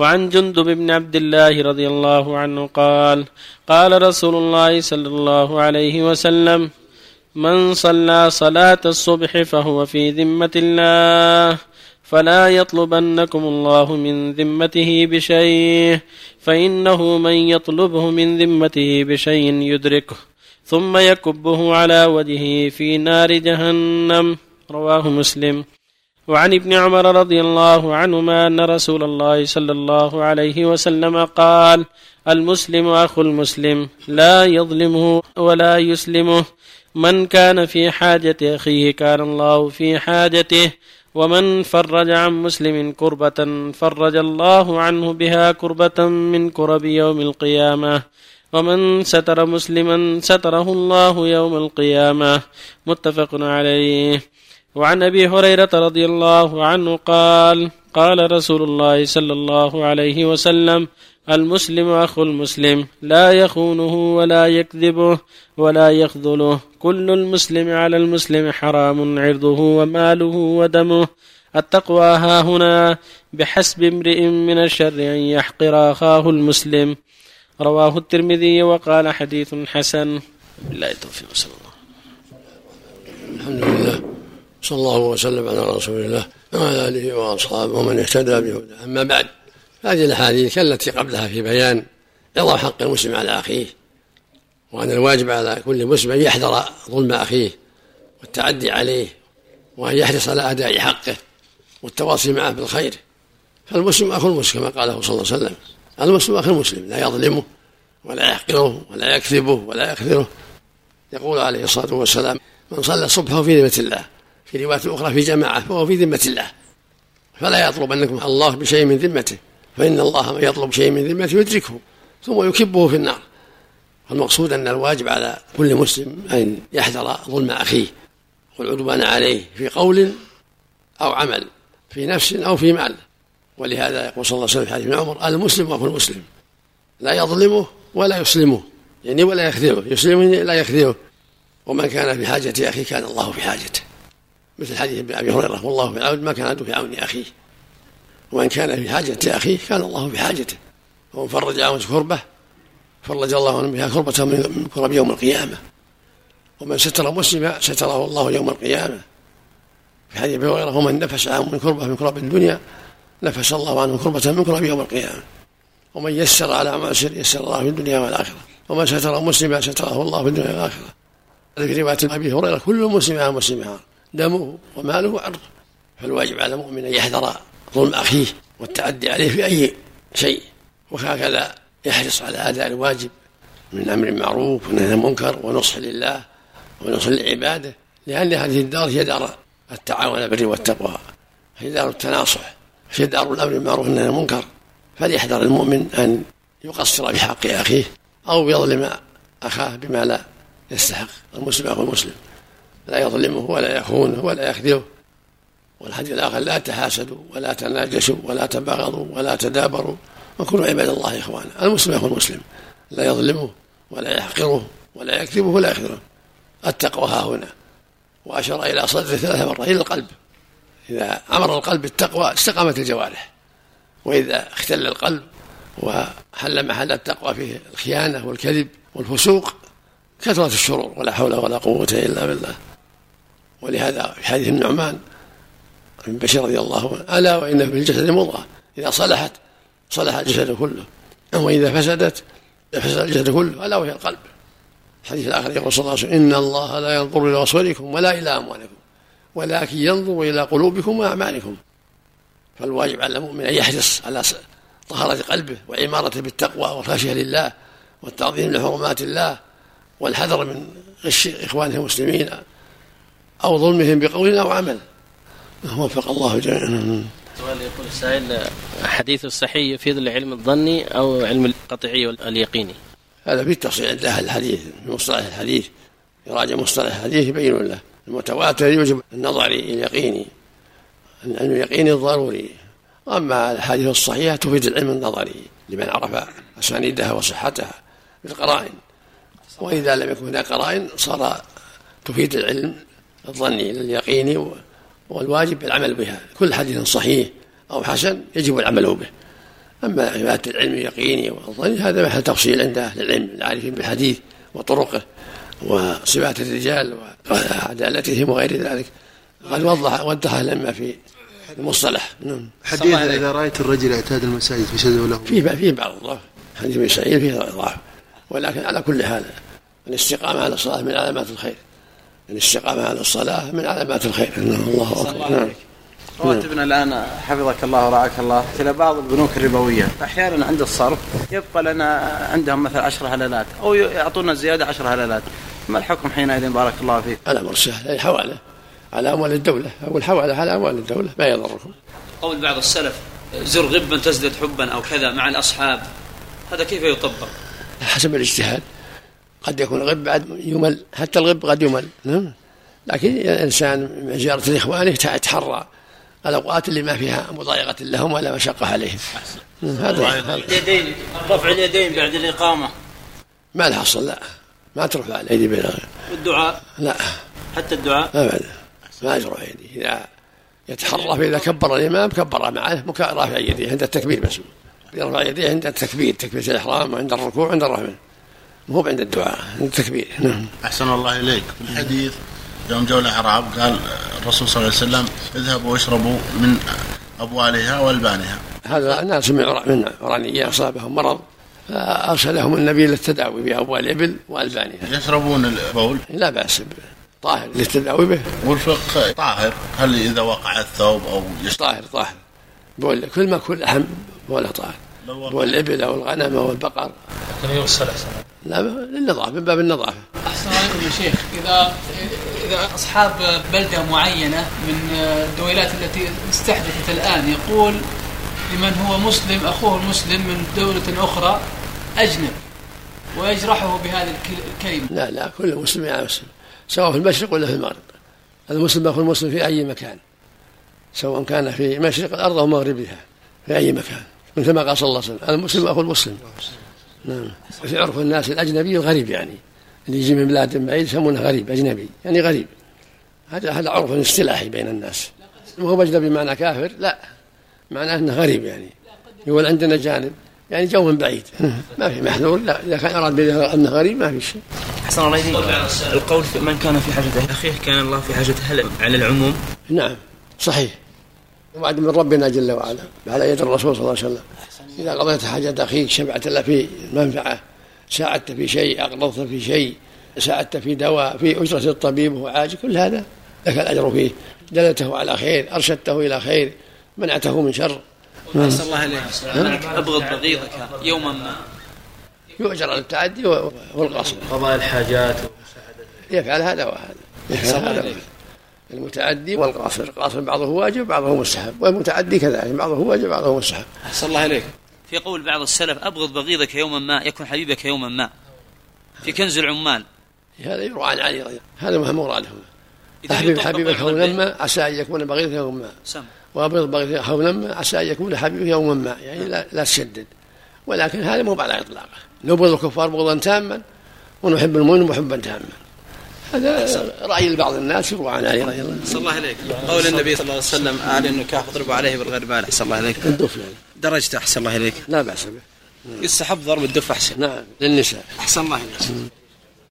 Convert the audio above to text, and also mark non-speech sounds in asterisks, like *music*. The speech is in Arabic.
وعن جندب بن عبد الله رضي الله عنه قال قال رسول الله صلى الله عليه وسلم من صلى صلاة الصبح فهو في ذمة الله فلا يطلبنكم الله من ذمته بشيء فإنه من يطلبه من ذمته بشيء يدركه ثم يكبه على وجهه في نار جهنم. رواه مسلم. وعن ابن عمر رضي الله عنهما أن رسول الله صلى الله عليه وسلم قال المسلم أخو المسلم لا يظلمه ولا يسلمه. من كان في حاجة أخيه كان الله في حاجته ومن فرج عن مسلم كربة فرج الله عنه بها كربة من كرب يوم القيامة. ومن ستر مسلما ستره الله يوم القيامة. متفق عليه. وعن أبي هريرة رضي الله عنه قال قال رسول الله صلى الله عليه وسلم المسلم أخو المسلم لا يخونه ولا يكذبه ولا يخذله. كل المسلم على المسلم حرام عرضه وماله ودمه. التقوى ها هنا بحسب امرئ من الشر أن يحقر أخاه المسلم. رواه الترمذي وقال حديث حسن. بالله التوفيق صلى الله صلى الله وسلم على رسول الله وعلى آله وأصحابه ومن اهتدى بهداه. أما بعد هذه الأحاديث كالتي قبلها في بيان عظم حق المسلم على أخيه وأن الواجب على كل مسلم أن يحذر ظلم أخيه والتعدي عليه وأن يحرص على أداء حقه والتواصي معه بالخير. فالمسلم أخو المسلم كما قاله صلى الله عليه وسلم. المسلم أخو المسلم لا يظلمه ولا يحقره ولا يكذبه ولا يكثره يقول عليه الصلاة والسلام من صلى الصبح في ذمه الله في رواية أخرى في جماعة فهو في ذمة الله. فلا يطلبنكم الله بشيء من ذمته فإن الله من يطلب شيء من ذمته يدركه ثم يكبه في النار. فالمقصود أن الواجب على كل مسلم أن يحذر ظلم أخيه والعدوان عليه في قول أو عمل في نفس أو في مال. ولهذا يقول صلى الله عليه وسلم في حديث ابن عمر المسلم أخو المسلم. لا يظلمه ولا يسلمه يعني ولا يخذله يسلمه لا يخذله ومن كان في حاجة أخيه كان الله في حاجته. مثل حديث أبي هريرة والله في العون ما كان عبده في عون أخيه. وإن كان في حاجة أخيه كان الله في حاجته. ومن فرج عنه كربة فرج الله عنه بها كربة من كرب يوم القيامة. ومن ستر مسلما ستره الله يوم القيامة. في حديث أبي هريرة ومن نفس عنه من كربة من كرب الدنيا نفس الله عنه كربة من كرب يوم القيامة. ومن يسر على معسر يسر الله في الدنيا والآخرة. ومن ستر مسلما ستره الله في الدنيا والآخرة. في رواية أبي هريرة كل مسلم على مسلم. دمه وماله وعرضه. فالواجب على المؤمن أن يحذر ظلم أخيه والتعدي عليه في أي شيء. وهكذا يحرص على أداء الواجب من أمر معروف ونهي عن المنكر ونصح لله ونصح لعباده لأن هذه الدار هي دار التعاون على البر والتقوى. هي دار التناصح هي دار الأمر بالمعروف والنهي عن المنكر. فليحذر المؤمن أن يقصر بحق أخيه أو يظلم أخاه بما لا يستحق المسلم أخو المسلم. لا يظلمه ولا يخونه ولا يخذله والحديث الآخر لا تحاسدوا ولا تناجشوا ولا تباغضوا ولا تدابروا وكونوا عباد الله إخوانا. المسلم يكون المسلم لا يظلمه ولا يحقره ولا يكذبه ولا يخذله التقوى ها هنا. وأشار إلى صدره ثلاث مرات إلى القلب. إذا أمر القلب بالتقوى استقامت الجوارح. وإذا اختل القلب وحل محل التقوى فيه الخيانة والكذب والفسوق كثرت الشرور. ولا حول ولا قوة إلا بالله. ولهذا في حديث النعمان بن بشير رضي الله عنه ألا وإن في الجسد مضغة إذا صلحت صلح الجسد كله وإذا فسدت فسد الجسد كله ألا وهي القلب. الحديث الآخر يقول صلى الله عليه وسلم إن الله لا ينظر إلى صوركم ولا إلى أموالكم ولكن ينظر إلى قلوبكم وأعمالكم. فالواجب على المؤمن أن يحرص على طهارة قلبه وعمارته بالتقوى والخشية لله والتعظيم لحرمات الله والحذر من غش إخوانه المسلمين أو ظلمهم بقول أو عمل. وفق الله جميعا. سؤال يقول السائل حديث الصحيح يفيد العلم الظني أو علم القطعي واليقيني؟ هذا في التفصيل عند أهل الحديث في مصطلح الحديث يراجع مصطلح الحديث يبين له. المتواتر يوجب النظري اليقيني العلم اليقيني الضروري. أما الحديث الصحيحة تفيد العلم النظري لمن عرف أسانيدها وصحتها بالقرائن. وإذا لم يكن هناك قرائن صار تفيد العلم الظني اليقيني والواجب العمل بها. كل حديث صحيح أو حسن يجب العمل به. أما عبادة العلم اليقيني والظني هذا محل تفصيل عند أهل العلم العارفين بالحديث وطرقه وصفات الرجال وعدالتهم وغير ذلك. قد وضح وضح لما في المصطلح. نعم. حديث إذا رأيت الرجل يعتاد المساجد فشدوا له. فيه فيه بعض الضعف. حديث ابن سعيد فيه ضعف. ولكن على كل حال الاستقامة على الصلاة من علامات الخير. الاستقامة على الصلاة من علامات الخير. الله أكبر. نعم. رواتبنا الآن حفظك الله ورعاك الله إلى بعض البنوك الربوية. أحيانا عند الصرف يبقى لنا عندهم مثلا 10 هلالات أو يعطونا زيادة 10 هلالات. ما الحكم حينئذ؟ بارك الله فيك؟ الامر سهل هي حوالة. على أموال الدولة. أو الحواله على أموال الدولة. ما يضركم. قول بعض السلف زر غبا تزدد حبا أو كذا مع الأصحاب هذا كيف يطبق؟ حسب الاجتهاد. قد يكون الغب بعد يمل حتى الغب قد يمل. نعم. لكن الإنسان من زيارة لإخوانه يتحرى الأوقات اللي ما فيها مضايقة لهم ولا مشقة عليهم. هذا اليدين رفع اليدين بعد الإقامة. ما لها أصل لا. ما ترفع الأيدي بين والدعاء؟ لا. حتى الدعاء؟ ابدا. ما يرفع يديه إذا يتحرى فاذا كبر الإمام كبر معه رافع يديه عند التكبير بس. يرفع يديه عند التكبير تكبير الإحرام وعند الركوع وعند الرحمه مو عند الدعاء عند التكبير نعم. أحسن الله إليك. في الحديث يوم جو الاعراب قال الرسول صلى الله عليه وسلم اذهبوا واشربوا من أبوالها وألبانها. هذا ناس من عرانية أصابهم مرض فأرسلهم النبي للتداوي بأبوال الابل وألبانها. يشربون البول؟ لا بأس طاهر للتداوي به. والفقه طاهر. هل إذا وقع الثوب أو طاهر طاهر. بول كل ما كل لحم ولا طاهر. بول الإبل أو الغنم أو البقر. لكن يغسل احسن لا للنظافة من باب النظافة. أحسن عليكم يا شيخ. إذا إذا أصحاب بلدة معينة من الدويلات التي استحدثت الآن يقول لمن هو مسلم أخوه المسلم من دولة أخرى أجنب ويجرحه بهذه الكلمة. لا لا كل مسلم يا مسلم سواء في المشرق ولا في المغرب. المسلم أخو المسلم في أي مكان سواء كان في مشرق الأرض أو مغربها في أي مكان مثل ما قال صلى الله عليه وسلم. المسلم أخو المسلم. نعم. في عرف الناس الأجنبي الغريب يعني. اللي يجي من بلاد بعيد يسمونه غريب أجنبي يعني غريب. هذا هذا عرف اصطلاحي بين الناس. ما هو اجنبي بمعنى كافر؟ لا. معناه إنه غريب يعني. يقول عندنا جانب يعني جو من بعيد. *laughs* ما في محذور لا. إذا كان اراد أنه غريب ما في شيء. أحسن الله يدين القول في من كان في حاجة أخيه كان الله في حاجة هل على العموم؟ نعم. صحيح. وعد من ربنا جل وعلا على يد الرسول صلى الله عليه وسلم. إذا قضيت حاجة أخيك شفعت له في منفعة ساعدت في شيء أقرضت في شيء ساعدت في دواء في أجرة الطبيب وهو عاجز كل هذا لك الأجر فيه. دلته على خير أرشدته إلى خير منعته من شر. أحسن الله إليك. أبغض بغيضك يوما ما. يؤجر على التعدي والقصر قضاء الحاجات. يفعل هذا وهذا. يفعل هذا وهذا. المتعدي والقاصر. القاصر بعضه واجب بعضه مستحب. والمتعدي كذلك بعضه واجب بعضه مستحب. أحسن الله إليك. في قول بعض السلف أبغض بغيضك يوما ما يكون حبيبك يوما ما. في كنز العمال. هذا يروى عن علي رضي هذا ما مراده أحبب حبيبك يوما ما عسى أن يكون بغيضك يوما ما. سم. وأبغض بغيضك يوما ما عسى أن يكون حبيبك يوما ما. يعني لا, لا تشدد. ولكن هذا مو على إطلاقه. نبغض الكفار بغضا تاما ونحب المؤمن محبا تاما. هذا رأي بعض الناس يروى عن علي رضي الله عنه. صلى الله عليك. قول النبي صلى الله عليه وسلم أهل النكاح اضربوا عليه بالغربال أحسن الله عليك الدف يعني. درجته أحسن الله عليك لا بأس به. يستحب ضرب الدف أحسن. نعم للنساء. أحسن الله عليك